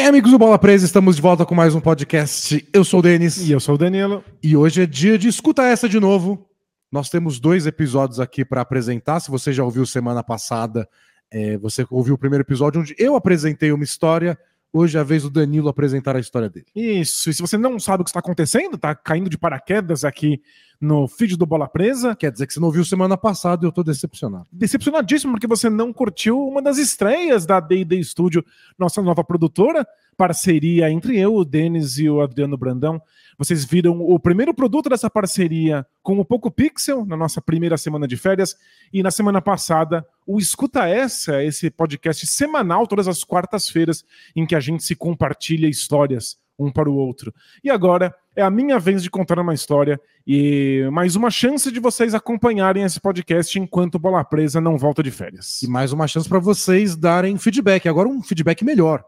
Bem, amigos do Bola Presa, estamos de volta com mais um podcast. Eu sou o Denis. E eu sou o Danilo. E hoje é dia de escuta essa de novo. Nós temos dois episódios aqui para apresentar. Se você já ouviu semana passada, é, você ouviu o primeiro episódio onde eu apresentei uma história. Hoje é a vez do Danilo apresentar a história dele. Isso, e se você não sabe o que está acontecendo, tá caindo de paraquedas aqui no feed do Bola Presa. Quer dizer que você não viu semana passada e eu tô decepcionado. Decepcionadíssimo porque você não curtiu uma das estreias da D&D Studio, nossa nova produtora, parceria entre eu, o Denis e o Adriano Brandão. Vocês viram o primeiro produto dessa parceria com o Poco Pixel na nossa primeira semana de férias e na semana passada o Escuta Essa, esse podcast semanal todas as quartas-feiras em que a gente se compartilha histórias um para o outro. E agora é a minha vez de contar uma história e mais uma chance de vocês acompanharem esse podcast enquanto Bola Presa não volta de férias. E mais uma chance para vocês darem feedback. Agora um feedback melhor,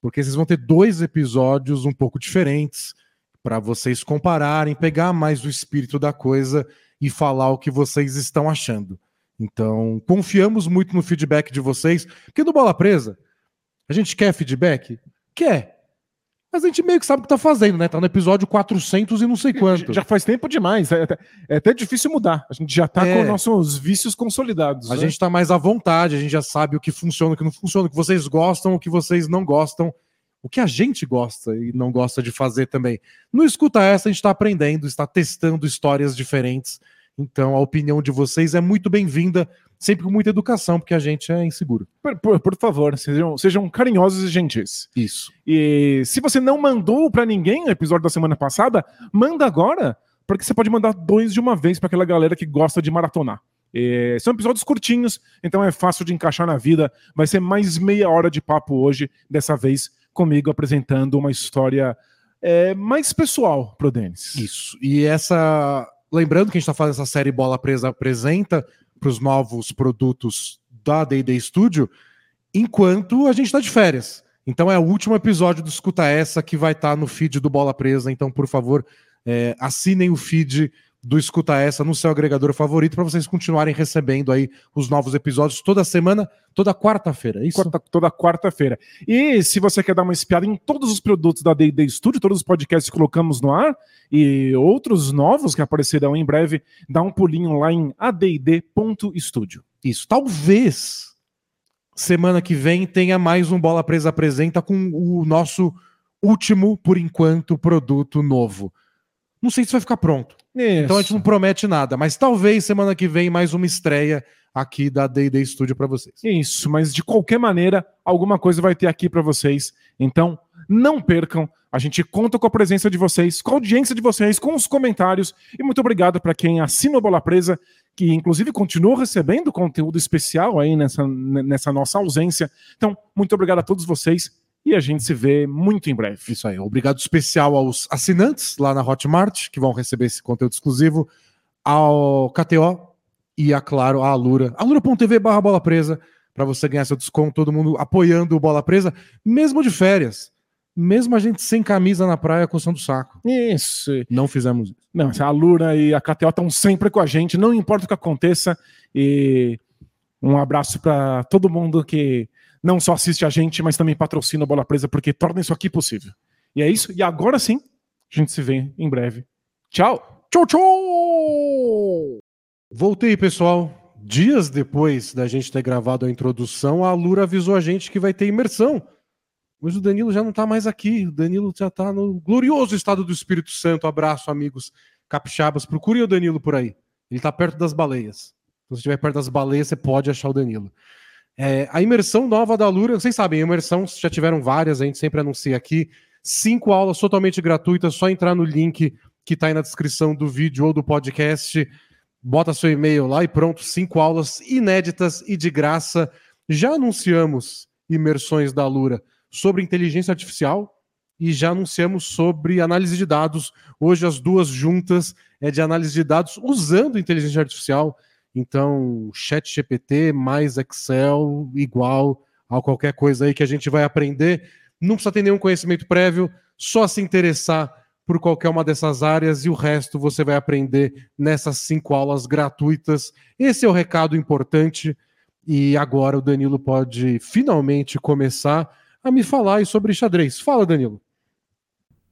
porque vocês vão ter dois episódios um pouco diferentes para vocês compararem, pegar mais o espírito da coisa e falar o que vocês estão achando. Então, confiamos muito no feedback de vocês, porque no Bola Presa, a gente quer feedback? Quer. Mas a gente meio que sabe o que tá fazendo, né? Tá no episódio 400 e não sei quanto. Já faz tempo demais, é até, é até difícil mudar. A gente já tá É. com nossos vícios consolidados. A né? gente tá mais à vontade, a gente já sabe o que funciona, o que não funciona, o que vocês gostam, o que vocês não gostam, o que a gente gosta e não gosta de fazer também. No Escuta Essa, a gente está aprendendo, está testando histórias diferentes. Então, a opinião de vocês é muito bem-vinda, sempre com muita educação, porque a gente é inseguro. Por, por- por favor, sejam, sejam carinhosos e gentis. Isso. E se você não mandou pra ninguém o episódio da semana passada, manda agora, porque você pode mandar dois de uma vez pra aquela galera que gosta de maratonar. E são episódios curtinhos, então é fácil de encaixar na vida. Vai ser mais meia hora de papo hoje, dessa vez comigo apresentando uma história é, mais pessoal pro Denis. Isso. E essa. Lembrando que a gente está fazendo essa série Bola Presa apresenta para os novos produtos da DD Studio, enquanto a gente está de férias. Então é o último episódio do Escuta Essa que vai estar no feed do Bola Presa. Então, por favor, é, assinem o feed do Escuta Essa no seu agregador favorito para vocês continuarem recebendo aí os novos episódios toda semana, toda quarta-feira. é Isso. Quarta- toda quarta-feira. E se você quer dar uma espiada em todos os produtos da D&D Studio, todos os podcasts que colocamos no ar e outros novos que aparecerão em breve, dá um pulinho lá em add.studio. Isso. Talvez semana que vem tenha mais um Bola Presa Apresenta com o nosso último, por enquanto, produto novo. Não sei se vai ficar pronto. Então a gente não promete nada, mas talvez semana que vem mais uma estreia aqui da D&D Studio para vocês. Isso, mas de qualquer maneira, alguma coisa vai ter aqui para vocês. Então, não percam. A gente conta com a presença de vocês, com a audiência de vocês, com os comentários. E muito obrigado para quem assina o Bola Presa, que inclusive continua recebendo conteúdo especial aí nessa, nessa nossa ausência. Então, muito obrigado a todos vocês e a gente se vê muito em breve. Isso aí. Obrigado especial aos assinantes lá na Hotmart, que vão receber esse conteúdo exclusivo, ao KTO e, a claro, à Alura. alura.tv barra bola presa, para você ganhar seu desconto, todo mundo apoiando o Bola Presa, mesmo de férias. Mesmo a gente sem camisa na praia coçando o saco. Isso. Não fizemos isso. Não, a Lura e a KTO estão sempre com a gente, não importa o que aconteça. E um abraço para todo mundo que não só assiste a gente, mas também patrocina a Bola Presa, porque torna isso aqui possível. E é isso. E agora sim, a gente se vê em breve. Tchau! Tchau, tchau! Voltei, pessoal. Dias depois da gente ter gravado a introdução, a Alura avisou a gente que vai ter imersão. Mas o Danilo já não está mais aqui. O Danilo já está no glorioso estado do Espírito Santo. Abraço, amigos capixabas. Procurem o Danilo por aí. Ele está perto das baleias. Se você estiver perto das baleias, você pode achar o Danilo. É, a imersão nova da Alura, vocês sabem, imersão já tiveram várias, a gente sempre anuncia aqui. Cinco aulas totalmente gratuitas, só entrar no link que está aí na descrição do vídeo ou do podcast. Bota seu e-mail lá e pronto, cinco aulas inéditas e de graça. Já anunciamos imersões da Alura sobre inteligência artificial e já anunciamos sobre análise de dados. Hoje as duas juntas é de análise de dados usando inteligência artificial. Então, chat GPT mais Excel igual a qualquer coisa aí que a gente vai aprender. Não precisa ter nenhum conhecimento prévio, só se interessar por qualquer uma dessas áreas e o resto você vai aprender nessas cinco aulas gratuitas. Esse é o recado importante. E agora o Danilo pode finalmente começar a me falar sobre xadrez. Fala, Danilo.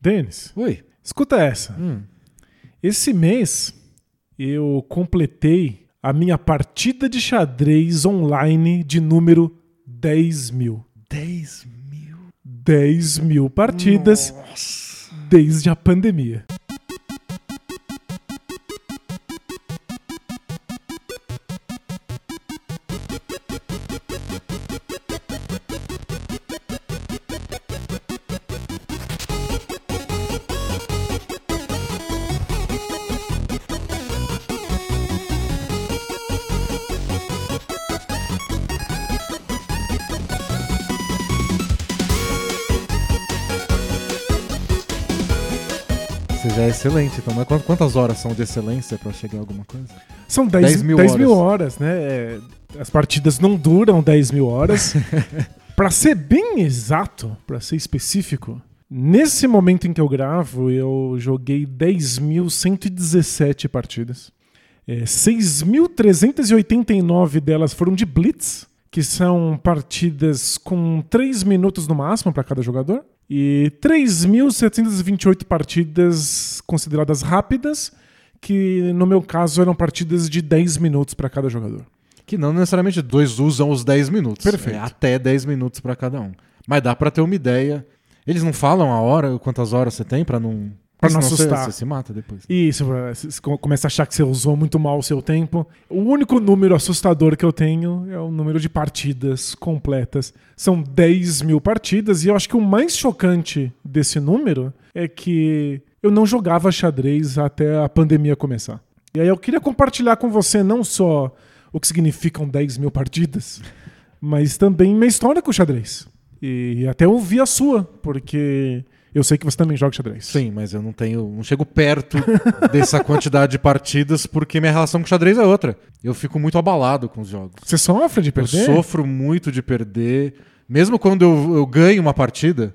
Denis, Oi. escuta essa. Hum. Esse mês eu completei a minha partida de xadrez online de número 10 mil. 10 mil. 10 mil partidas Nossa. desde a pandemia. Excelente, então. Mas quant- quantas horas são de excelência pra chegar em alguma coisa? São 10, 10 mil 10 mil horas, né? É, As partidas não duram 10 mil horas. Pra ser bem exato, pra ser específico, nesse momento em que eu gravo, eu joguei 10.117 partidas. É, 6.389 delas foram de Blitz, que são partidas com 3 minutos no máximo para cada jogador. E 3.728 partidas consideradas rápidas, que no meu caso eram partidas de 10 minutos para cada jogador. Que não necessariamente dois usam os 10 minutos. Perfeito. É até 10 minutos pra cada um. Mas dá pra ter uma ideia. Eles não falam a hora, quantas horas você tem pra não. Pra não você- assustar. Você, se mata depois. Se você começa a achar que você usou muito mal o seu tempo, o único número assustador que eu tenho é o número de partidas completas. São 10 mil partidas, e eu acho que o mais chocante desse número é que eu não jogava xadrez até a pandemia começar. E aí eu queria compartilhar com você não só o que significam 10 mil partidas, mas também minha história com o xadrez. E até ouvir a sua, porque eu sei que você também joga xadrez. Sim, mas eu não tenho. Não chego perto dessa quantidade de partidas porque minha relação com xadrez é outra. Eu fico muito abalado com os jogos. Você sofre de Eu perder? sofro muito de perder. Mesmo quando eu, eu ganho uma partida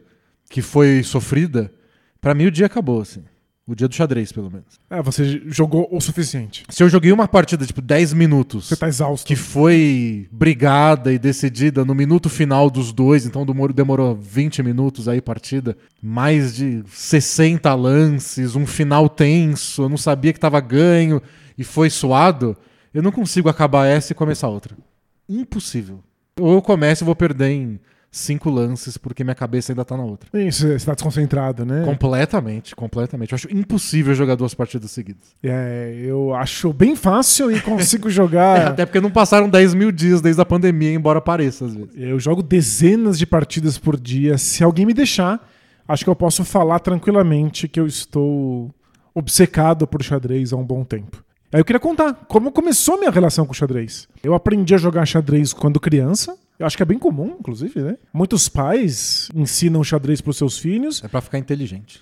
que foi sofrida, pra mim o dia acabou, assim. O dia do xadrez, pelo menos. Ah, você jogou o suficiente. Se eu joguei uma partida, tipo, 10 minutos, Você tá exausto. que foi brigada e decidida no minuto final dos dois, então demorou, demorou 20 minutos aí partida, mais de 60 lances, um final tenso, eu não sabia que tava ganho e foi suado, eu não consigo acabar essa e começar outra. Impossível. Ou eu começo e vou perder em cinco lances porque minha cabeça ainda tá na outra. Isso, você tá desconcentrado, né? Completamente, completamente. Eu acho impossível jogar duas partidas seguidas. É, eu acho bem fácil e consigo jogar. Até porque não passaram 10 mil dias desde a pandemia, embora pareça às vezes. Eu jogo dezenas de partidas por dia. Se alguém me deixar, acho que eu posso falar tranquilamente que eu estou obcecado por xadrez há um bom tempo. Aí eu queria contar como começou minha relação com o xadrez. Eu aprendi a jogar xadrez quando criança. Eu acho que é bem comum, inclusive, né? Muitos pais ensinam xadrez para os seus filhos. É pra ficar inteligente.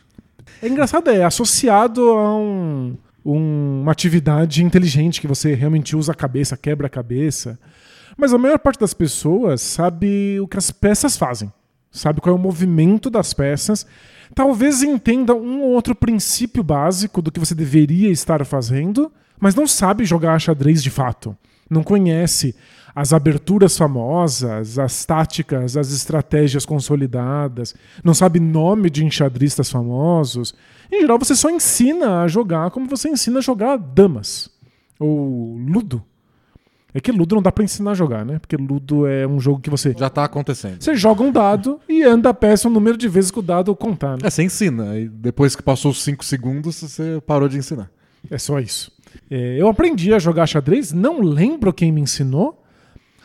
É engraçado, é associado a um- um- uma atividade inteligente que você realmente usa a cabeça, quebra a cabeça. Mas a maior parte das pessoas sabe o que as peças fazem, sabe qual é o movimento das peças. Talvez entenda um ou outro princípio básico do que você deveria estar fazendo, mas não sabe jogar xadrez de fato. Não conhece as aberturas famosas, as táticas, as estratégias consolidadas, não sabe nome de enxadristas famosos. Em geral, você só ensina a jogar como você ensina a jogar damas ou ludo. É que ludo não dá pra ensinar a jogar, né? Porque ludo é um jogo que você Já tá acontecendo. você joga um dado e anda a peça o número de vezes que o dado contar. Né? É, você ensina. E depois que passou os 5 segundos, você parou de ensinar. É só isso. É, eu aprendi a jogar xadrez, não lembro quem me ensinou,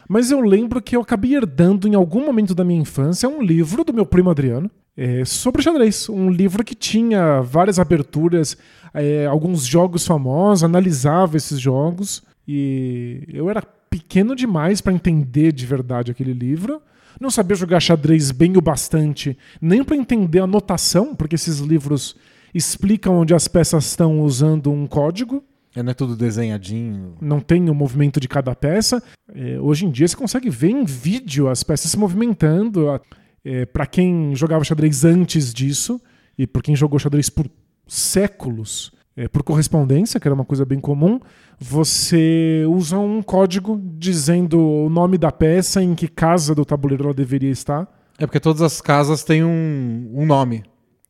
mas eu lembro que eu acabei herdando em algum momento da minha infância um livro do meu primo Adriano é, sobre xadrez. Um livro que tinha várias aberturas, é, alguns jogos famosos, analisava esses jogos. E eu era pequeno demais para entender de verdade aquele livro. Não sabia jogar xadrez bem o bastante, nem para entender a notação, porque esses livros explicam onde as peças estão usando um código É, não é tudo desenhadinho. não tem o movimento de cada peça. É, hoje em dia você consegue ver em vídeo as peças se movimentando. É, para quem jogava xadrez antes disso, e por quem jogou xadrez por séculos, é, por correspondência, que era uma coisa bem comum, você usa um código dizendo o nome da peça, em que casa do tabuleiro ela deveria estar. É porque todas as casas têm um, um nome.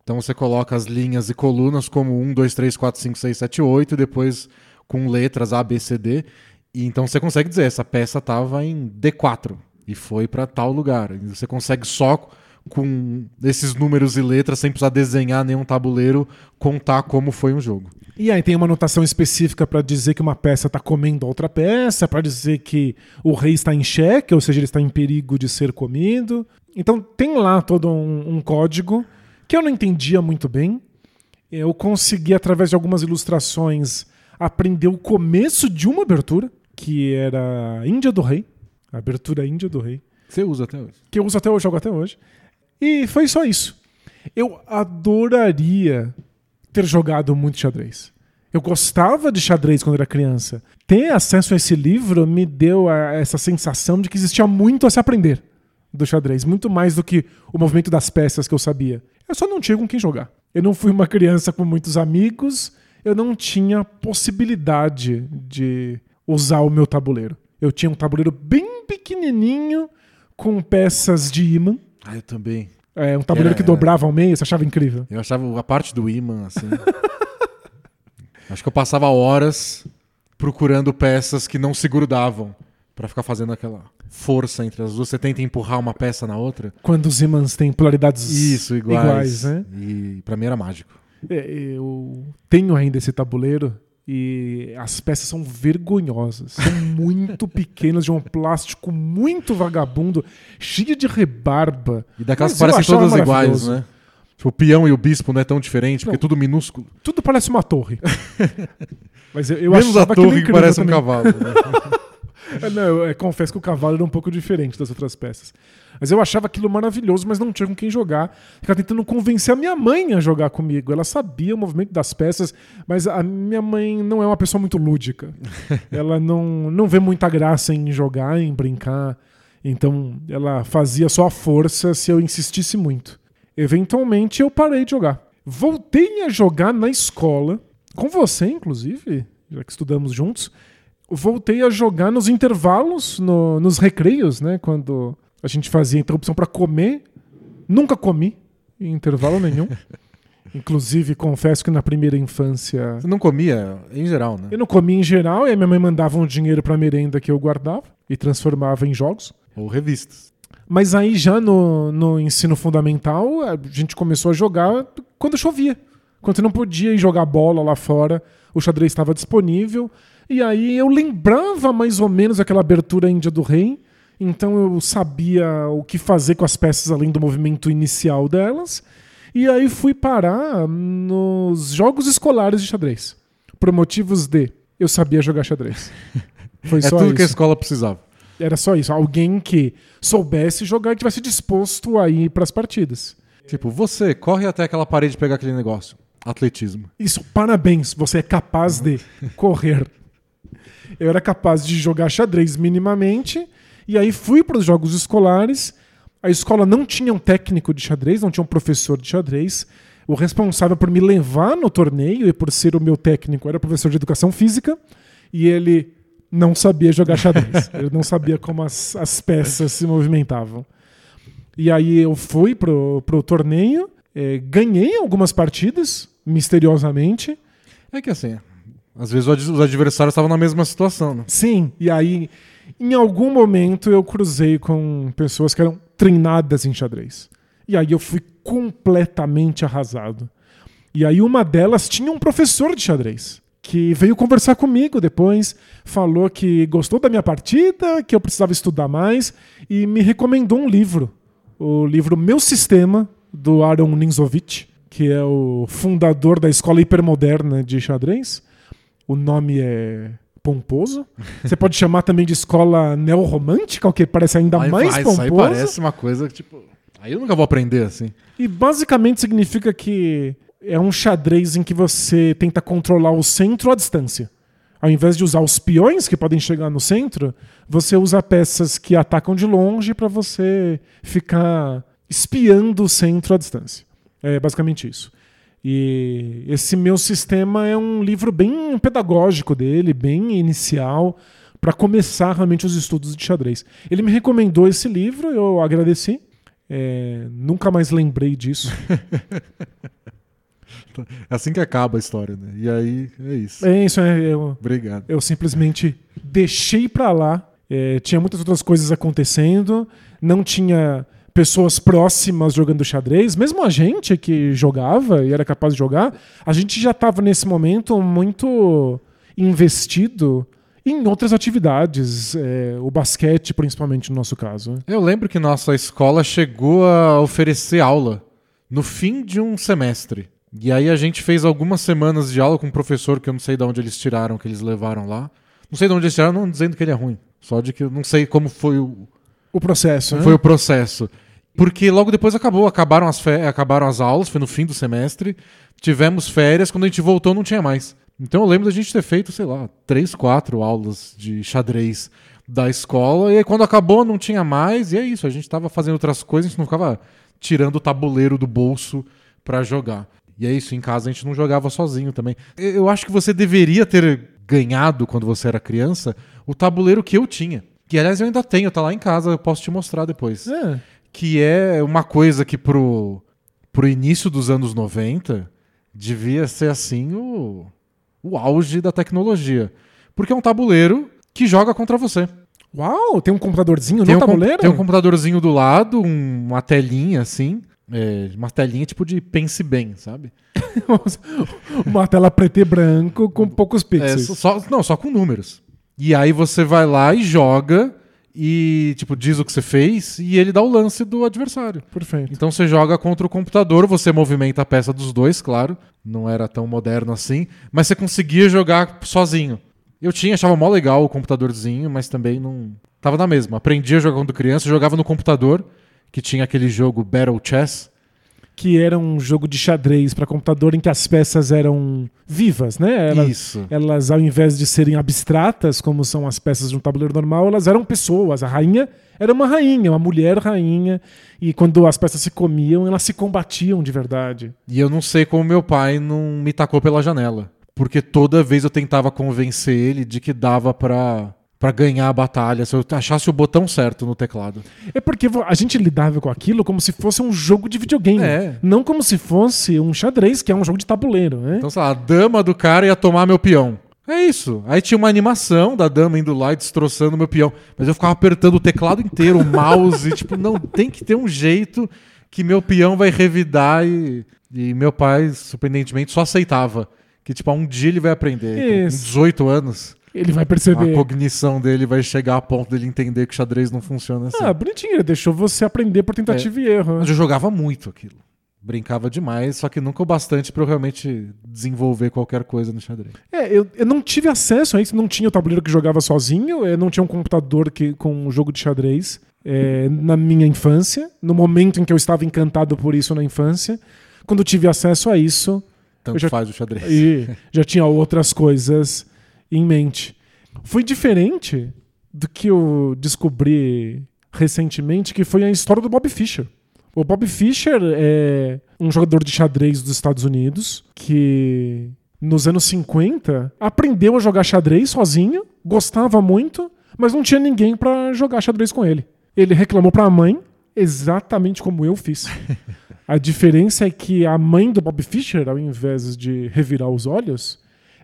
Então você coloca as linhas e colunas como 1, 2, 3, 4, 5, 6, 7, 8, e depois com letras A, B, C, D. E então você consegue dizer, essa peça estava em D4 e foi para tal lugar. E você consegue só com esses números e letras, sem precisar desenhar nenhum tabuleiro, contar como foi um jogo. E aí tem uma anotação específica para dizer que uma peça está comendo outra peça, para dizer que o rei está em xeque, ou seja, ele está em perigo de ser comido. Então tem lá todo um, um código que eu não entendia muito bem. Eu consegui, através de algumas ilustrações, aprender o começo de uma abertura, que era Índia do Rei. A abertura Índia do Rei. Você usa até hoje. Que eu uso até hoje, jogo até hoje. E foi só isso. Eu adoraria ter jogado muito xadrez. Eu gostava de xadrez quando era criança. Ter acesso a esse livro me deu a, essa sensação de que existia muito a se aprender do xadrez, muito mais do que o movimento das peças que eu sabia. Eu só não tinha com quem jogar. Eu não fui uma criança com muitos amigos, eu não tinha possibilidade de usar o meu tabuleiro. Eu tinha um tabuleiro bem pequenininho com peças de imã ah, eu também. É, um tabuleiro que dobrava ao meio, você achava incrível. Eu achava a parte do imã, assim. Acho que eu passava horas procurando peças que não se grudavam para ficar fazendo aquela força entre as duas. Você tenta empurrar uma peça na outra. Quando os ímãs têm polaridades Isso, iguais. iguais né? E pra mim era mágico. É, eu tenho ainda esse tabuleiro e as peças são vergonhosas. São muito pequenas, de um plástico muito vagabundo, cheio de rebarba. E daquelas que parecem todas iguais, né? Tipo, o peão e o bispo não é tão diferente, não. porque é tudo minúsculo. Tudo parece uma torre. Mas eu, eu Menos a torre que parece também. um cavalo. Né? não, eu, eu, confesso que o cavalo era um pouco diferente das outras peças. Mas eu achava aquilo maravilhoso, mas não tinha com quem jogar. Ficava tentando convencer a minha mãe a jogar comigo. Ela sabia o movimento das peças, mas a minha mãe não é uma pessoa muito lúdica. ela não, não vê muita graça em jogar, em brincar. Então ela fazia só a força se eu insistisse muito. Eventualmente eu parei de jogar. Voltei a jogar na escola, com você, inclusive, já que estudamos juntos. Voltei a jogar nos intervalos, no, nos recreios, né? Quando a gente fazia interrupção para comer. Nunca comi em intervalo nenhum. Inclusive, confesso que na primeira infância. Você não comia em geral, né? Eu não comia em geral, e a minha mãe mandava um dinheiro para merenda que eu guardava e transformava em jogos. Ou revistas. Mas aí já no, no ensino fundamental, a gente começou a jogar quando chovia. Quando você não podia ir jogar bola lá fora, o xadrez estava disponível. E aí eu lembrava mais ou menos aquela abertura Índia do Rei então eu sabia o que fazer com as peças além do movimento inicial delas. E aí fui parar nos jogos escolares de xadrez. Por motivos de eu sabia jogar xadrez. Foi é só tudo isso. que a escola precisava. Era só isso. Alguém que soubesse jogar e tivesse disposto a ir para as partidas. Tipo, você corre até aquela parede pegar aquele negócio. Atletismo. Isso, parabéns. Você é capaz de correr. Eu era capaz de jogar xadrez minimamente e aí fui para os jogos escolares. A escola não tinha um técnico de xadrez, não tinha um professor de xadrez. O responsável por me levar no torneio e por ser o meu técnico era o professor de educação física. E ele não sabia jogar xadrez. ele não sabia como as, as peças se movimentavam. E aí eu fui pro, pro torneio, é, ganhei algumas partidas, misteriosamente. É que assim, às vezes os adversários estavam na mesma situação, né? Sim, e aí em algum momento eu cruzei com pessoas que eram treinadas em xadrez. E aí eu fui completamente arrasado. E aí uma delas tinha um professor de xadrez que veio conversar comigo depois, falou que gostou da minha partida, que eu precisava estudar mais e me recomendou um livro, o livro Meu Sistema do Aaron Ninzovich, que é o fundador da escola hipermoderna de xadrez. O nome é pomposo. Você pode chamar também de escola neorromântica, o que parece ainda aí, mais pomposo. Aí parece uma coisa que, tipo. Aí eu nunca vou aprender assim. E basicamente significa que é um xadrez em que você tenta controlar o centro à distância. Ao invés de usar os peões que podem chegar no centro, você usa peças que atacam de longe para você ficar espiando o centro à distância. É basicamente isso. E esse meu sistema é um livro bem pedagógico dele, bem inicial, para começar realmente os estudos de xadrez. Ele me recomendou esse livro, eu agradeci. É, nunca mais lembrei disso. É assim que acaba a história, né? E aí é isso. É isso, é, eu, Obrigado. eu simplesmente deixei pra lá. É, tinha muitas outras coisas acontecendo, não tinha pessoas próximas jogando xadrez, mesmo a gente que jogava e era capaz de jogar, a gente já estava nesse momento muito investido em outras atividades, é, o basquete principalmente no nosso caso. Eu lembro que nossa escola chegou a oferecer aula no fim de um semestre. E aí a gente fez algumas semanas de aula com um professor que eu não sei de onde eles tiraram, que eles levaram lá. Não sei de onde eles tiraram, não dizendo que ele é ruim. Só de que eu não sei como foi o, O processo, né? foi o processo. Porque logo depois acabou, acabaram as, acabaram as aulas, foi no fim do semestre. Tivemos férias, quando a gente voltou não tinha mais. Então eu lembro da gente ter feito, sei lá, três, quatro aulas de xadrez da escola. E aí quando acabou não tinha mais, e é isso, a gente tava fazendo outras coisas, a gente não ficava tirando o tabuleiro do bolso pra jogar. E é isso, em casa a gente não jogava sozinho também. Eu acho que você deveria ter ganhado, quando você era criança, o tabuleiro que eu tinha. Que aliás eu ainda tenho, tá lá em casa, eu posso te mostrar depois É. que é uma coisa que pro, pro início dos anos 90 devia ser assim o, o auge da tecnologia. Porque é um tabuleiro que joga contra você. Uau, tem um computadorzinho Tem no um, com- tabuleiro? tem um computadorzinho do lado, um- uma telinha assim. é, uma telinha tipo de pense bem, sabe? Uma tela preto e branco com poucos É, pixels. só, só- não, só com números. E aí você vai lá e joga e tipo diz o que você fez e ele dá o lance do adversário. Perfeito. Então você joga contra o computador, você movimenta a peça dos dois, claro. Não era tão moderno assim, mas você conseguia jogar sozinho. Eu tinha, achava mó legal o computadorzinho, mas também não. Tava na mesma. Aprendi a jogar quando criança, jogava no computador, que tinha aquele jogo Battle Chess. Que era um jogo de xadrez para computador em que as peças eram vivas, né? Elas, Isso. elas, ao invés de serem abstratas, como são as peças de um tabuleiro normal, elas eram pessoas. A rainha era uma rainha, uma mulher rainha. E quando as peças se comiam, elas se combatiam de verdade. E eu não sei como meu pai não me tacou pela janela. Porque toda vez eu tentava convencer ele de que dava pra, pra ganhar a batalha, se eu achasse o botão certo no teclado. É porque a gente lidava com aquilo como se fosse um jogo de videogame. É. Não como se fosse um xadrez, que é um jogo de tabuleiro, né? Então, sei lá, a dama do cara ia tomar meu peão. É isso. Aí tinha uma animação da dama indo lá e destroçando meu peão. Mas eu ficava apertando o teclado inteiro, o mouse. tipo, não, tem que ter um jeito que meu peão vai revidar. E, e meu pai, surpreendentemente, só aceitava. Que, tipo, um dia ele vai aprender. Com Isso. 18 anos, Ele vai a perceber. cognição dele vai chegar a ponto dele entender que o xadrez não funciona assim. Ah, bonitinho, ele deixou você aprender por tentativa e erro. Mas eu jogava muito aquilo. Brincava demais, só que nunca o bastante pra eu realmente desenvolver qualquer coisa no xadrez. É, eu, eu não tive acesso a isso, não tinha o tabuleiro que jogava sozinho, eu não tinha um computador que, com um jogo de xadrez é, na minha infância, no momento em que eu estava encantado por isso na infância. Quando eu tive acesso a isso, Tanto já- faz o xadrez. e já tinha outras coisas em mente. Foi diferente do que eu descobri recentemente, que foi a história do Bob Fischer. O Bob Fischer é um jogador de xadrez dos Estados Unidos que nos anos 50 aprendeu a jogar xadrez sozinho, gostava muito, mas não tinha ninguém pra jogar xadrez com ele. Ele reclamou pra mãe, exatamente como eu fiz. A diferença é que a mãe do Bob Fischer, ao invés de revirar os olhos,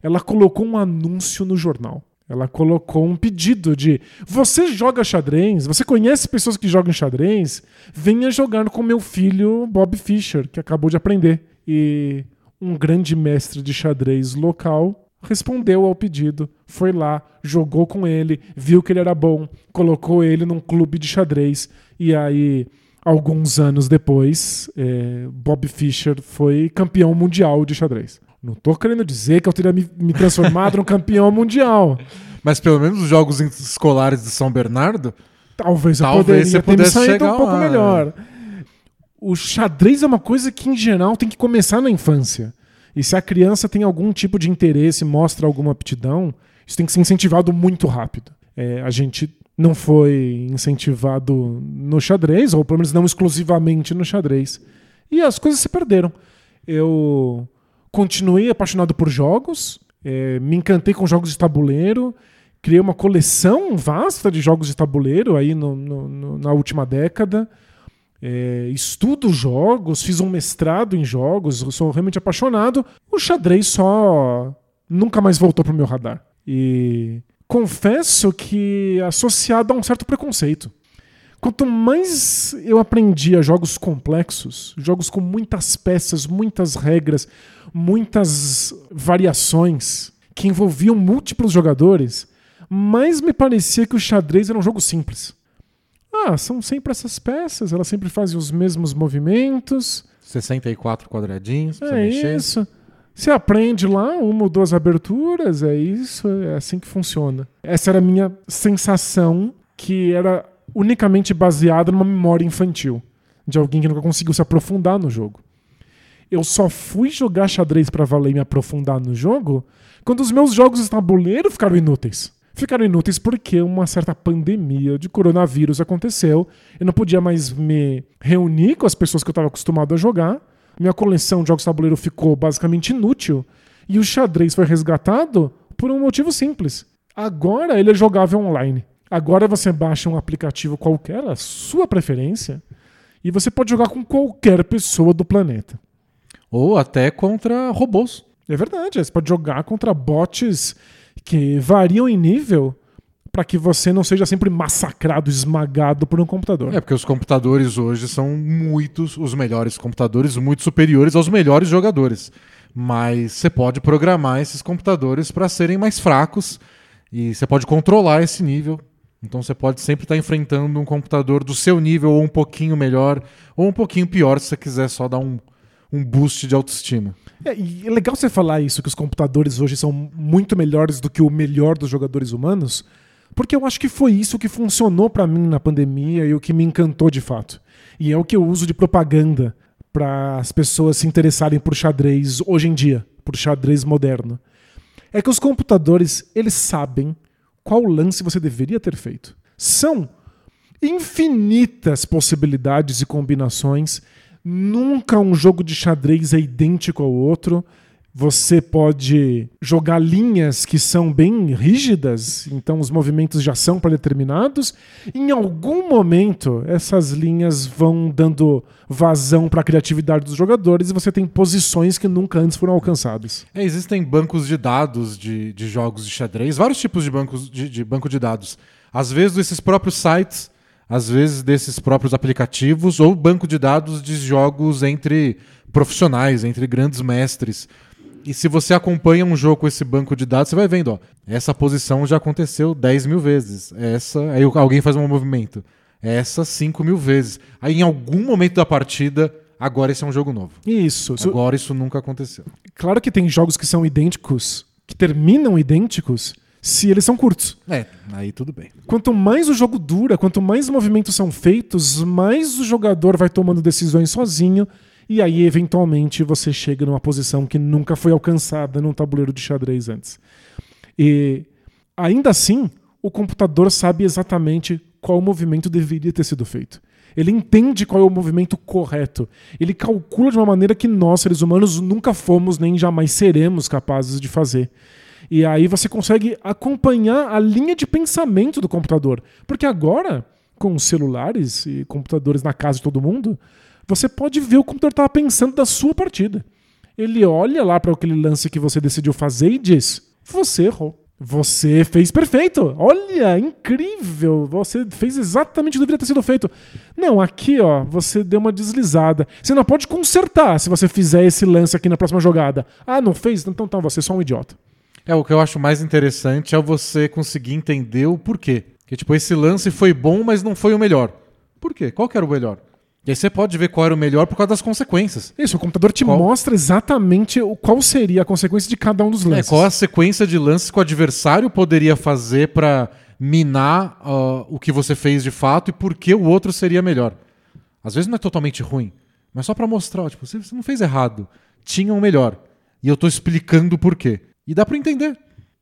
ela colocou um anúncio no jornal. Ela colocou um pedido de: você joga xadrez? Você conhece pessoas que jogam xadrez? Venha jogar com meu filho Bob Fischer, que acabou de aprender. E um grande mestre de xadrez local respondeu ao pedido, foi lá, jogou com ele, viu que ele era bom, colocou ele num clube de xadrez e aí alguns anos depois, é, Bob Fischer foi campeão mundial de xadrez. Não tô querendo dizer que eu teria me, me transformado num campeão mundial. Mas pelo menos os jogos escolares de São Bernardo, Talvez eu Talvez poderia ter me saído um pouco lá. melhor. O xadrez é uma coisa que, em geral, tem que começar na infância. E se a criança tem algum tipo de interesse, mostra alguma aptidão, isso tem que ser incentivado muito rápido. É, a gente não foi incentivado no xadrez, ou pelo menos não exclusivamente no xadrez. E as coisas se perderam. Eu continuei apaixonado por jogos, é, me encantei com jogos de tabuleiro, criei uma coleção vasta de jogos de tabuleiro aí no- no- no- na última década. é, estudo jogos, fiz um mestrado em jogos, sou realmente apaixonado. O xadrez só nunca mais voltou pro meu radar. E confesso que associado a um certo preconceito. Quanto mais eu aprendia jogos complexos, jogos com muitas peças, muitas regras, muitas variações, que envolviam múltiplos jogadores, mais me parecia que o xadrez era um jogo simples. Ah, são sempre essas peças, elas sempre fazem os mesmos movimentos. 64 quadradinhos. É mexer. isso. Você aprende lá uma ou duas aberturas, é isso, é assim que funciona. Essa era a minha sensação, que era unicamente baseada numa memória infantil, de alguém que nunca conseguiu se aprofundar no jogo. Eu só fui jogar xadrez pra valer e me aprofundar no jogo quando os meus jogos de tabuleiro ficaram inúteis. Ficaram inúteis porque uma certa pandemia de coronavírus aconteceu. Eu não podia mais me reunir com as pessoas que eu estava acostumado a jogar. Minha coleção de jogos de tabuleiro ficou basicamente inútil. E o xadrez foi resgatado por um motivo simples. Agora ele é jogável online. Agora você baixa um aplicativo qualquer, a sua preferência, e você pode jogar com qualquer pessoa do planeta. Ou até contra robôs. É verdade, você pode jogar contra bots que variam em nível para que você não seja sempre massacrado, esmagado por um computador. É, porque os computadores hoje são muitos, os melhores computadores, muito superiores aos melhores jogadores. Mas você pode programar esses computadores para serem mais fracos e você pode controlar esse nível. Então você pode sempre estar enfrentando um computador do seu nível, ou um pouquinho melhor, ou um pouquinho pior, se você quiser só dar um, um boost de autoestima. É, é legal você falar isso, que os computadores hoje são muito melhores do que o melhor dos jogadores humanos, porque eu acho que foi isso que funcionou pra mim na pandemia e o que me encantou de fato. E é o que eu uso de propaganda para as pessoas se interessarem por xadrez hoje em dia, por xadrez moderno. É que os computadores, eles sabem qual lance você deveria ter feito. São infinitas possibilidades e combinações. Nunca um jogo de xadrez é idêntico ao outro. Você pode jogar linhas que são bem rígidas, então os movimentos já são pré-determinados. Em algum momento, essas linhas vão dando vazão para a criatividade dos jogadores e você tem posições que nunca antes foram alcançadas. É, existem bancos de dados de, de jogos de xadrez, vários tipos de bancos de, de banco de dados. Às vezes desses próprios sites, às vezes desses próprios aplicativos, ou banco de dados de jogos entre profissionais, entre grandes mestres. E se você acompanha um jogo com esse banco de dados, você vai vendo, ó, essa posição já aconteceu 10 mil vezes. Essa, aí alguém faz um movimento. Essa 5 mil vezes. Aí em algum momento da partida, agora esse é um jogo novo. Isso. Agora isso nunca aconteceu. Claro que tem jogos que são idênticos, que terminam idênticos, se eles são curtos. É, aí tudo bem. Quanto mais o jogo dura, quanto mais movimentos são feitos, mais o jogador vai tomando decisões sozinho. E aí, eventualmente, você chega numa posição que nunca foi alcançada num tabuleiro de xadrez antes. E ainda assim, o computador sabe exatamente qual movimento deveria ter sido feito. Ele entende qual é o movimento correto. Ele calcula de uma maneira que nós, seres humanos, nunca fomos nem jamais seremos capazes de fazer. E aí você consegue acompanhar a linha de pensamento do computador. Porque agora, com celulares e computadores na casa de todo mundo, você pode ver o computador estava pensando da sua partida. Ele olha lá para aquele lance que você decidiu fazer e diz: Você errou. Você fez perfeito. Olha, incrível. Você fez exatamente o que deveria ter sido feito. Não, aqui, ó, você deu uma deslizada. Você não pode consertar se você fizer esse lance aqui na próxima jogada. Ah, não fez? Então tá, você é só um idiota. É, o que eu acho mais interessante é você conseguir entender o porquê. Que, tipo, esse lance foi bom, mas não foi o melhor. Por quê? Qual que era o melhor? E aí você pode ver qual era o melhor por causa das consequências. Isso, o computador te Qual- mostra exatamente o- qual seria a consequência de cada um dos É, lances. qual a sequência de lances que o adversário poderia fazer pra minar ah, o que você fez de fato e por que o outro seria melhor. Às vezes não é totalmente ruim, mas só pra mostrar, ó, tipo, você você não fez errado, tinha um melhor. E eu tô explicando o porquê. E dá pra entender.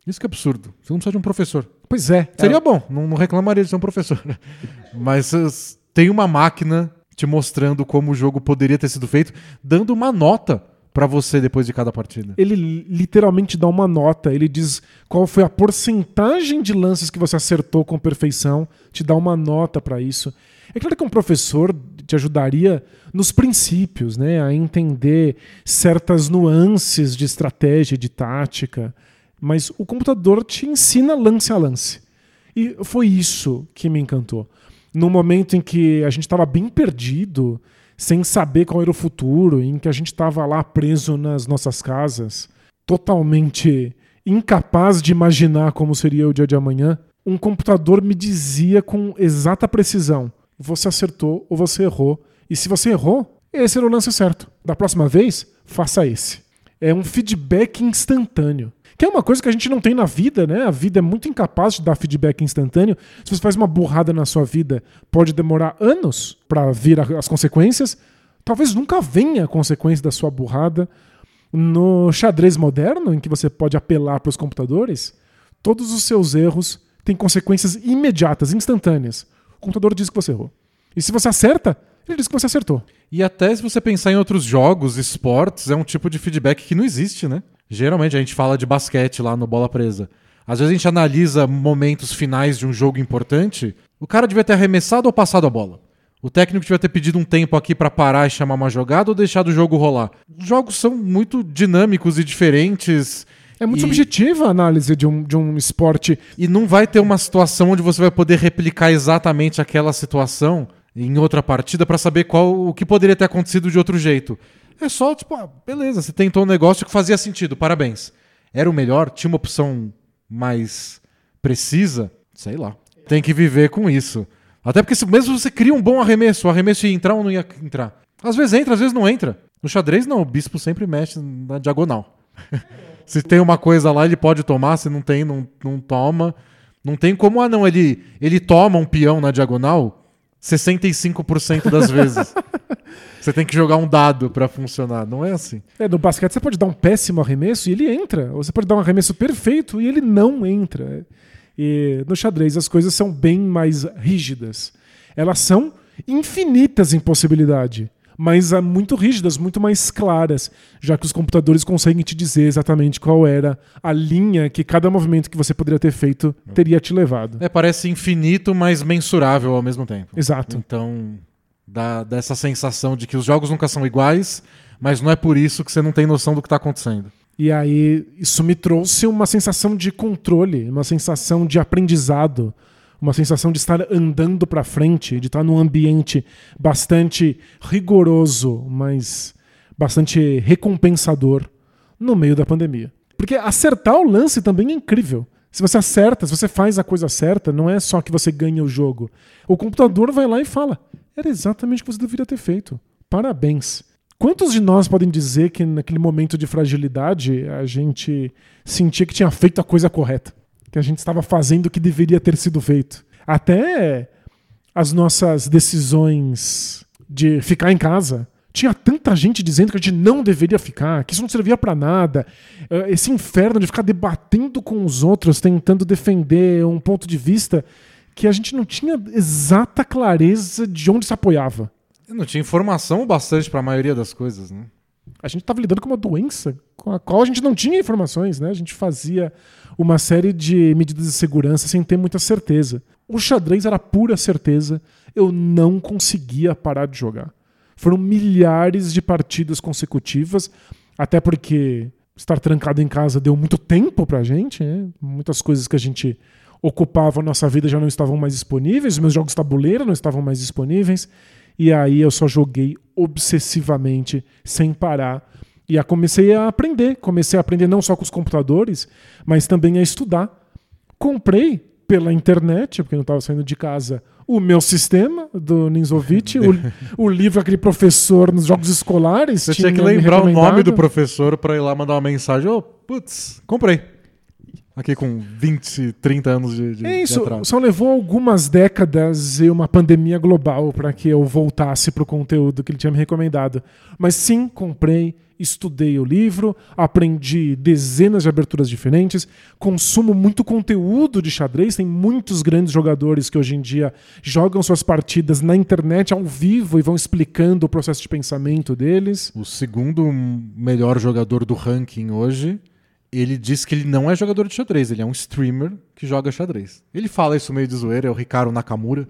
Isso que é absurdo. Você não precisa de um professor. Pois é. Seria bom, não, não reclamaria de ser um professor. Mas uh, tem uma máquina te mostrando como o jogo poderia ter sido feito, dando uma nota pra você depois de cada partida? Ele literalmente dá uma nota, ele diz qual foi a porcentagem de lances que você acertou com perfeição, te dá uma nota pra isso. É claro que um professor te ajudaria nos princípios, né, a entender certas nuances de estratégia, de tática, mas o computador te ensina lance a lance. E foi isso que me encantou. No momento em que a gente estava bem perdido, sem saber qual era o futuro, em que a gente estava lá preso nas nossas casas, totalmente incapaz de imaginar como seria o dia de amanhã, um computador me dizia com exata precisão: você acertou ou você errou. E se você errou, esse era o lance certo. Da próxima vez, faça esse. É um feedback instantâneo. Que é uma coisa que a gente não tem na vida, né? A vida é muito incapaz de dar feedback instantâneo. Se você faz uma burrada na sua vida, pode demorar anos para vir as consequências. Talvez nunca venha a consequência da sua burrada. No xadrez moderno, em que você pode apelar para os computadores, todos os seus erros têm consequências imediatas, instantâneas. O computador diz que você errou. E se você acerta, ele diz que você acertou. E até se você pensar em outros jogos, esportes, é um tipo de feedback que não existe, né? Geralmente a gente fala de basquete lá no Bola Presa. Às vezes a gente analisa momentos finais de um jogo importante. O cara devia ter arremessado ou passado a bola. O técnico devia ter pedido um tempo aqui para parar e chamar uma jogada ou deixar o jogo rolar. Os jogos são muito dinâmicos e diferentes. É muito E- subjetiva a análise de um, de um esporte. E não vai ter uma situação onde você vai poder replicar exatamente aquela situação em outra partida para saber qual o que poderia ter acontecido de outro jeito. É só, tipo, ah, beleza, você tentou um negócio que fazia sentido, parabéns. Era o melhor? Tinha uma opção mais precisa? Sei lá. Tem que viver com isso. Até porque se, mesmo você cria um bom arremesso, o arremesso ia entrar ou não ia entrar? Às vezes entra, às vezes não entra. No xadrez, não, o bispo sempre mexe na diagonal. se tem uma coisa lá, ele pode tomar, se não tem, não, não toma. Não tem como, ah, não, ele, ele toma um peão na diagonal 65% das vezes. Você tem que jogar um dado pra funcionar. Não é assim. É, no basquete você pode dar um péssimo arremesso e ele entra. Ou você pode dar um arremesso perfeito e ele não entra. E no xadrez as coisas são bem mais rígidas. Elas são infinitas em possibilidade, mas muito rígidas, muito mais claras, já que os computadores conseguem te dizer exatamente qual era a linha que cada movimento que você poderia ter feito teria te levado. É, parece infinito, mas mensurável ao mesmo tempo. Exato. Então, dá, dá essa sensação de que os jogos nunca são iguais, mas não é por isso que você não tem noção do que tá acontecendo. E aí isso me trouxe uma sensação de controle, uma sensação de aprendizado, uma sensação de estar andando para frente, de estar num ambiente bastante rigoroso, mas bastante recompensador no meio da pandemia. Porque acertar o lance também é incrível. Se você acerta, se você faz a coisa certa, não é só que você ganha o jogo. O computador vai lá e fala: era exatamente o que você deveria ter feito. Parabéns. Quantos de nós podem dizer que naquele momento de fragilidade a gente sentia que tinha feito a coisa correta? Que a gente estava fazendo o que deveria ter sido feito? Até as nossas decisões de ficar em casa. Tinha tanta gente dizendo que a gente não deveria ficar, que isso não servia pra nada. Eh, Esse inferno de ficar debatendo com os outros, tentando defender um ponto de vista que a gente não tinha exata clareza de onde se apoiava. Eu não tinha informação bastante pra maioria das coisas, né? A gente estava lidando com uma doença com a qual a gente não tinha informações, né? A gente fazia uma série de medidas de segurança sem ter muita certeza. O xadrez era pura certeza. Eu não conseguia parar de jogar. Foram milhares de partidas consecutivas, até porque estar trancado em casa deu muito tempo pra gente, né? Muitas coisas que a gente ocupava a nossa vida já não estavam mais disponíveis, meus jogos tabuleiro não estavam mais disponíveis. E aí eu só joguei obsessivamente, sem parar. E aí comecei a aprender. Comecei a aprender não só com os computadores, mas também a estudar. Comprei pela internet, porque não estava saindo de casa, o meu sistema do Ninzovic, o, o livro aquele professor nos jogos escolares. Você tinha que me lembrar o nome do professor pra ir lá mandar uma mensagem. Ô, putz, comprei. Aqui com 20, 30 anos de, de, É de isso, atraso. só levou algumas décadas e uma pandemia global para que eu voltasse pro conteúdo que ele tinha me recomendado. Mas sim, comprei, estudei o livro, aprendi dezenas de aberturas diferentes, consumo muito conteúdo de xadrez. Tem muitos grandes jogadores que hoje em dia jogam suas partidas na internet ao vivo e vão explicando o processo de pensamento deles. O segundo melhor jogador do ranking hoje, ele diz que ele não é jogador de xadrez, ele é um streamer que joga xadrez. Ele fala isso meio de zoeira, é o Ricardo Nakamura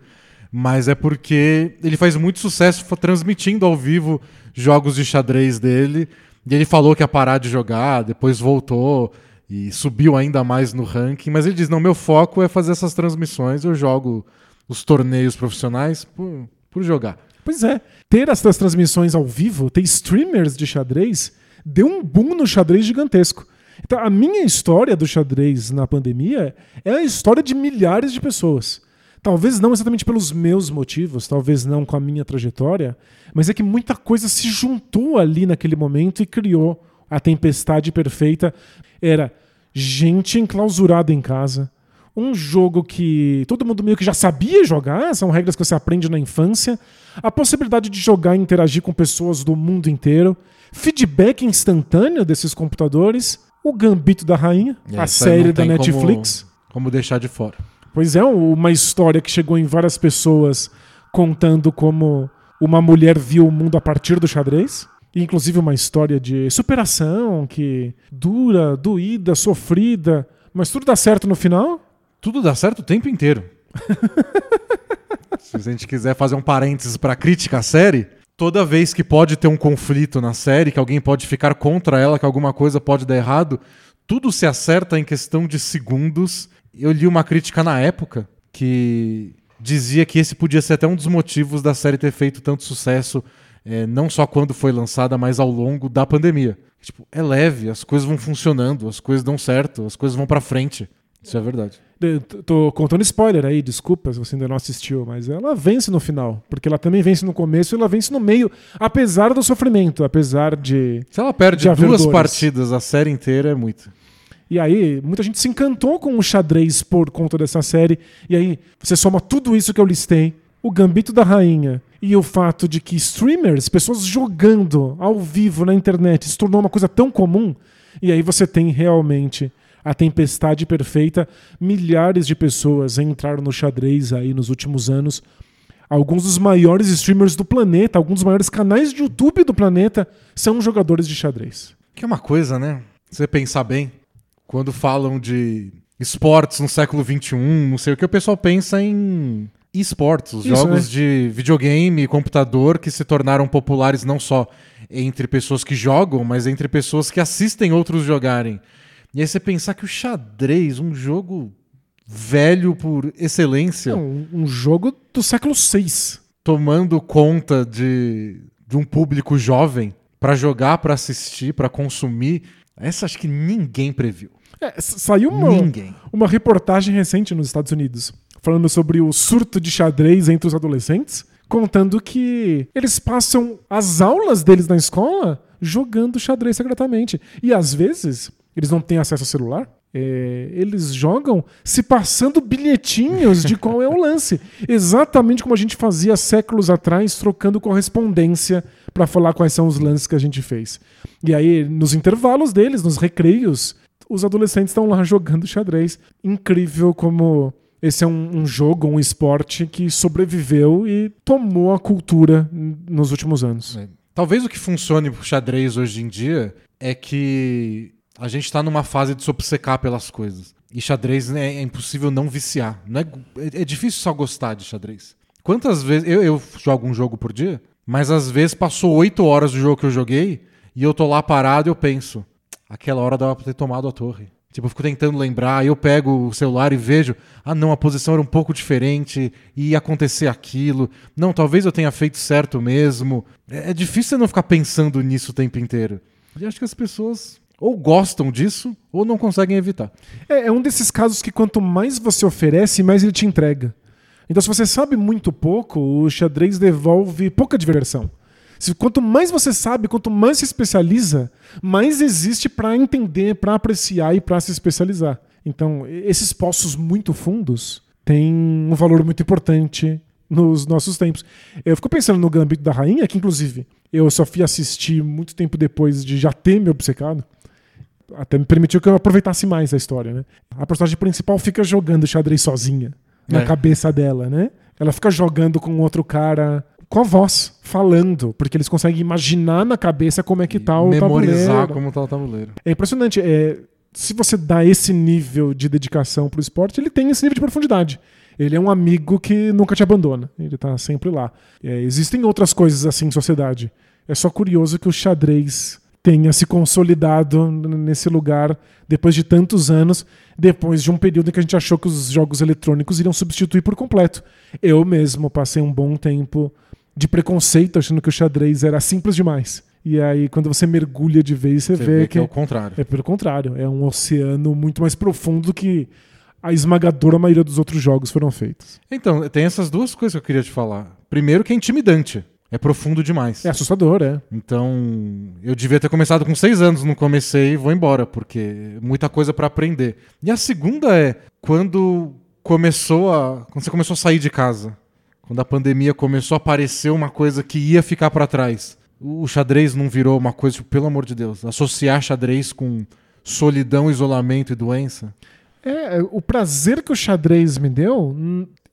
mas é porque ele faz muito sucesso transmitindo ao vivo jogos de xadrez dele. E ele falou que ia parar de jogar, depois voltou e subiu ainda mais no ranking. Mas ele diz: não, meu foco é fazer essas transmissões. Eu jogo os torneios profissionais por, por jogar. Pois é, ter essas transmissões ao vivo, ter streamers de xadrez, deu um boom no xadrez gigantesco. Então, a minha história do xadrez na pandemia é a história de milhares de pessoas. Talvez não exatamente pelos meus motivos, talvez não com a minha trajetória, mas é que muita coisa se juntou ali naquele momento e criou a tempestade perfeita. Era gente enclausurada em casa, um jogo que todo mundo meio que já sabia jogar, são regras que você aprende na infância, a possibilidade de jogar e interagir com pessoas do mundo inteiro, feedback instantâneo desses computadores, o Gambito da Rainha, é, a série da Netflix. Como, como deixar de fora. Pois é, uma história que chegou em várias pessoas contando como uma mulher viu o mundo a partir do xadrez. Inclusive uma história de superação que dura, doída, sofrida, mas tudo dá certo no final? Tudo dá certo o tempo inteiro. Se a gente quiser fazer um parênteses para crítica à série, toda vez que pode ter um conflito na série, que alguém pode ficar contra ela, que alguma coisa pode dar errado, tudo se acerta em questão de segundos eu li uma crítica na época que dizia que esse podia ser até um dos motivos da série ter feito tanto sucesso, é, não só quando foi lançada, mas ao longo da pandemia. Tipo, é leve, as coisas vão funcionando, as coisas dão certo, as coisas vão para frente. Isso é verdade. Tô contando spoiler aí, desculpa se você ainda não assistiu, mas ela vence no final. Porque ela também vence no começo e ela vence no meio, apesar do sofrimento, apesar de. Se ela perde duas partidas a série inteira, é muito. E aí, muita gente se encantou com o xadrez por conta dessa série. E aí, você soma tudo isso que eu listei, o Gambito da Rainha e o fato de que streamers, pessoas jogando ao vivo na internet, se tornou uma coisa tão comum. E aí você tem realmente a tempestade perfeita. Milhares de pessoas entraram no xadrez aí nos últimos anos. Alguns dos maiores streamers do planeta, alguns dos maiores canais de YouTube do planeta são jogadores de xadrez. Que é uma coisa, né? Você pensar bem quando falam de esportes no século XXI, não sei o que, o pessoal pensa em esportes, os jogos é. de videogame, computador que se tornaram populares não só entre pessoas que jogam, mas entre pessoas que assistem outros jogarem. E aí você pensar que o xadrez, um jogo velho por excelência. um, um jogo do século VI. Tomando conta de, de um público jovem para jogar, para assistir, para consumir. Essa acho que ninguém previu. É, saiu uma, uma reportagem recente nos Estados Unidos falando sobre o surto de xadrez entre os adolescentes, contando que eles passam as aulas deles na escola jogando xadrez secretamente. E às vezes eles não têm acesso ao celular. É, eles jogam se passando bilhetinhos de qual é o lance. Exatamente como a gente fazia séculos atrás, trocando correspondência para falar quais são os lances que a gente fez. E aí, nos intervalos deles, nos recreios, os adolescentes estão lá jogando xadrez. Incrível como esse é um, um, jogo, um esporte que sobreviveu e tomou a cultura nos últimos anos. É. Talvez o que funcione pro xadrez hoje em dia é que a gente está numa fase de se obcecar pelas coisas. E xadrez né, é impossível não viciar. Não é, é, é difícil só gostar de xadrez. Quantas vezes. Eu, eu jogo um jogo por dia, mas às vezes passou oito horas do jogo que eu joguei e eu tô lá parado e eu penso aquela hora dava pra ter tomado a torre. Tipo, eu fico tentando lembrar, aí eu pego o celular e vejo, ah não, a posição era um pouco diferente, ia acontecer aquilo. Não, talvez eu tenha feito certo mesmo. É, é difícil você não ficar pensando nisso o tempo inteiro. E acho que as pessoas ou gostam disso ou não conseguem evitar. É, é um desses casos que quanto mais você oferece, mais ele te entrega. Então, se você sabe muito pouco, o xadrez devolve pouca diversão. Se, quanto mais você sabe, quanto mais se especializa, mais existe para entender, para apreciar e para se especializar. Então, esses poços muito fundos têm um valor muito importante nos nossos tempos. Eu fico pensando no Gambito da Rainha, que inclusive Eu só fui assistir muito tempo depois de já ter me obcecado. Até me permitiu que eu aproveitasse mais a história, né? A personagem principal fica jogando xadrez sozinha na É. cabeça dela, né? Ela fica jogando com outro cara com a voz, falando, porque eles conseguem imaginar na cabeça como é que tá o Memorizar tabuleiro. como tá o tabuleiro. É impressionante. É, se você dá esse nível de dedicação pro esporte, ele tem esse nível de profundidade. Ele é um amigo que nunca te abandona. Ele tá sempre lá. É, existem outras coisas assim em sociedade. É só curioso que o xadrez tenha se consolidado nesse lugar depois de tantos anos, depois de um período em que a gente achou que os jogos eletrônicos iriam substituir por completo. Eu mesmo passei um bom tempo de preconceito achando que o xadrez era simples demais. E aí, quando você mergulha de vez, você, Você vê, vê que é o contrário. é pelo contrário, é um oceano muito mais profundo que a esmagadora maioria dos outros jogos foram feitos. Então, tem essas duas coisas que eu queria te falar. Primeiro que é intimidante. É profundo demais. É assustador, é. Então, eu devia ter começado com seis anos, não comecei e vou embora, porque muita coisa pra aprender. E a segunda é quando começou a, quando você começou a sair de casa, quando a pandemia começou a aparecer uma coisa que ia ficar pra trás. O xadrez não virou uma coisa, tipo, pelo amor de Deus, associar xadrez com solidão, isolamento e doença. É, o prazer que o xadrez me deu,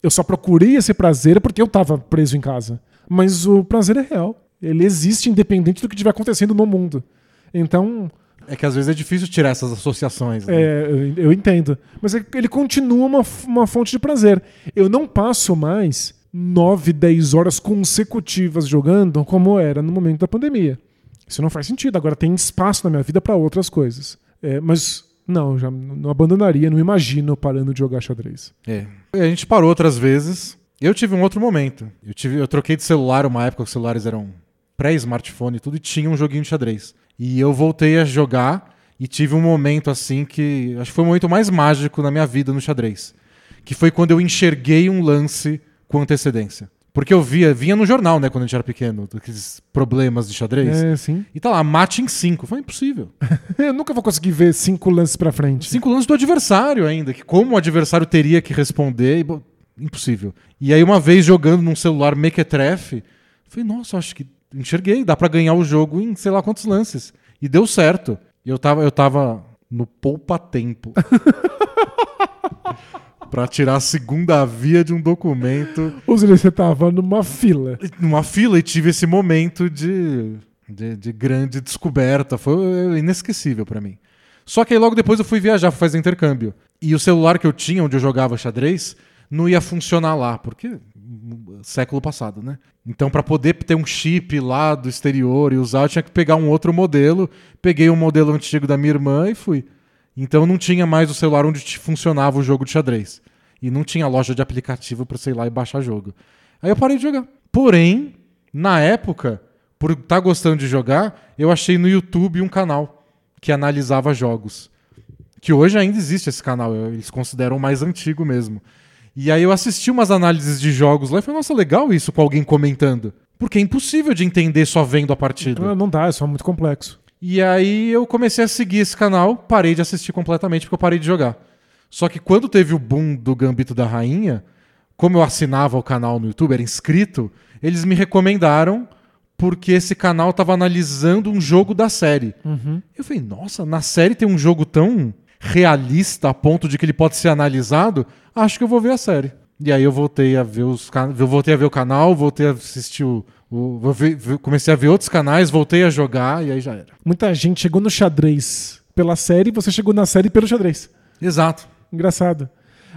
eu só procurei esse prazer porque eu tava preso em casa. Mas o prazer é real. Ele existe independente do que estiver acontecendo no mundo. Então, É que às vezes é difícil tirar essas associações. né? é, eu, eu entendo. Mas é ele continua uma, uma fonte de prazer. Eu não passo mais 9, 10 horas consecutivas jogando como era no momento da pandemia. Isso não faz sentido. Agora tem espaço na minha vida para outras coisas. É, mas não, já não abandonaria, não imagino parando de jogar xadrez. É. A gente parou outras vezes. Eu tive um outro momento. Eu, tive, eu troquei de celular uma época, os celulares eram pré-smartphone e tudo, e tinha um joguinho de xadrez. E eu voltei a jogar e tive um momento assim que. Acho que foi o momento mais mágico na minha vida no xadrez. Que foi quando eu enxerguei um lance com antecedência. Porque eu via, vinha no jornal, né, quando a gente era pequeno, aqueles problemas de xadrez. É, sim. E tá lá, mate em cinco. Foi impossível. Eu nunca vou conseguir ver cinco lances pra frente. Cinco lances do adversário ainda, que como o adversário teria que responder, e, impossível. E aí uma vez jogando num celular mequetrefe, falei, nossa, acho que enxerguei, dá pra ganhar o jogo em sei lá quantos lances. E deu certo. E eu tava, eu tava no poupa-tempo. pra tirar a segunda via de um documento Ou seja, você tava numa fila. numa fila e tive esse momento de, de, de grande descoberta. Foi inesquecível pra mim. Só que aí logo depois eu fui viajar, fui fazer intercâmbio. E o celular que eu tinha, onde eu jogava xadrez, não ia funcionar lá, porque hum, século passado, né? Então, pra poder ter um chip lá do exterior e usar, eu tinha que pegar um outro modelo. Peguei um modelo antigo da minha irmã e fui. Então não tinha mais o celular onde funcionava o jogo de xadrez. E não tinha loja de aplicativo pra sei lá e baixar jogo. Aí eu parei de jogar. Porém, na época, por estar gostando de jogar, eu achei no YouTube um canal que analisava jogos. Que hoje ainda existe esse canal, eles consideram o mais antigo mesmo. E aí eu assisti umas análises de jogos lá e falei, nossa, legal isso com alguém comentando. Porque é impossível de entender só vendo a partida. Não dá, é só muito complexo. E aí eu comecei a seguir esse canal, parei de assistir completamente porque eu parei de jogar. Só que quando teve o boom do Gambito da Rainha, como eu assinava o canal no YouTube, era inscrito, eles me recomendaram porque esse canal tava analisando um jogo da série. Eu falei, nossa, na série tem um jogo tão realista a ponto de que ele pode ser analisado, acho que eu vou ver a série. E aí eu voltei a ver os can... eu voltei a ver o canal, voltei a assistir o, o- comecei a ver outros canais, voltei a jogar e aí já era. Muita gente chegou no xadrez pela série, você chegou na série pelo xadrez. Exato. Engraçado.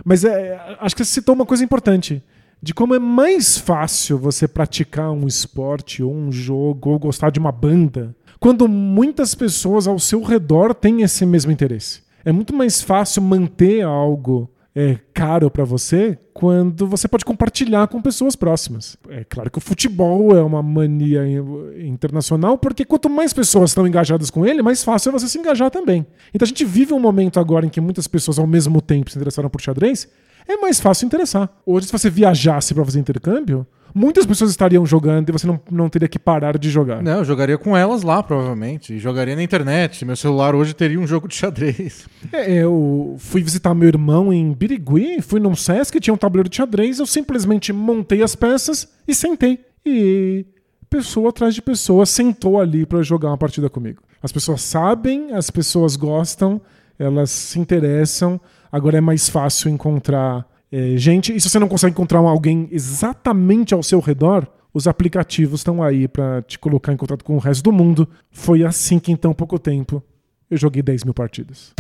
Mas é, acho que você citou uma coisa importante. De como é mais fácil você praticar um esporte ou um jogo ou gostar de uma banda quando muitas pessoas ao seu redor têm esse mesmo interesse. É muito mais fácil manter algo é, caro para você quando você pode compartilhar com pessoas próximas. É claro que o futebol é uma mania in- internacional, porque quanto mais pessoas estão engajadas com ele, mais fácil é você se engajar também. Então a gente vive um momento agora em que muitas pessoas ao mesmo tempo se interessaram por xadrez, é mais fácil interessar. Hoje, se você viajasse para fazer intercâmbio, muitas pessoas estariam jogando e você não, não teria que parar de jogar. Não, eu jogaria com elas lá, provavelmente. E jogaria na internet. Meu celular hoje teria um jogo de xadrez. É, eu fui visitar meu irmão em Birigui, fui num Sesc, tinha um tabuleiro de xadrez, eu simplesmente montei as peças e sentei. E pessoa atrás de pessoa sentou ali para jogar uma partida comigo. As pessoas sabem, as pessoas gostam, elas se interessam. Agora é mais fácil encontrar é, gente. E se você não consegue encontrar alguém exatamente ao seu redor, os aplicativos estão aí para te colocar em contato com o resto do mundo. Foi assim que em tão pouco tempo eu joguei 10 mil partidas.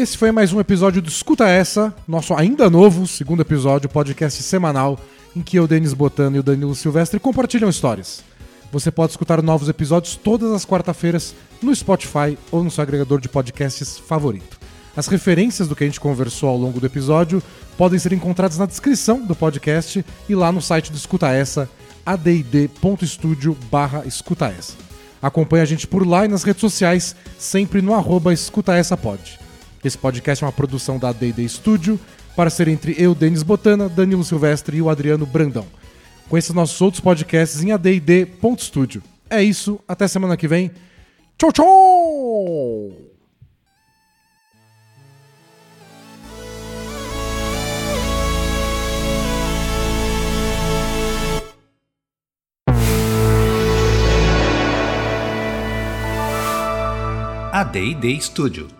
Esse foi mais um episódio do Escuta Essa, nosso ainda novo segundo episódio, podcast semanal, em que eu, Denis Botano e o Danilo Silvestre compartilham histórias. Você pode escutar novos episódios todas as quarta-feiras no Spotify ou no seu agregador de podcasts favorito. As referências do que a gente conversou ao longo do episódio podem ser encontradas na descrição do podcast e lá no site do Escuta Essa, add.studio barra Escuta Essa. Acompanhe a gente por lá e nas redes sociais, sempre no arroba Escuta Essa Pod. Esse podcast é uma produção da D&D Studio, para ser entre eu, Denis Botana, Danilo Silvestre e o Adriano Brandão. Conheça nossos outros podcasts em add.studio. É isso, até semana que vem. Tchau, tchau! A D&D Studio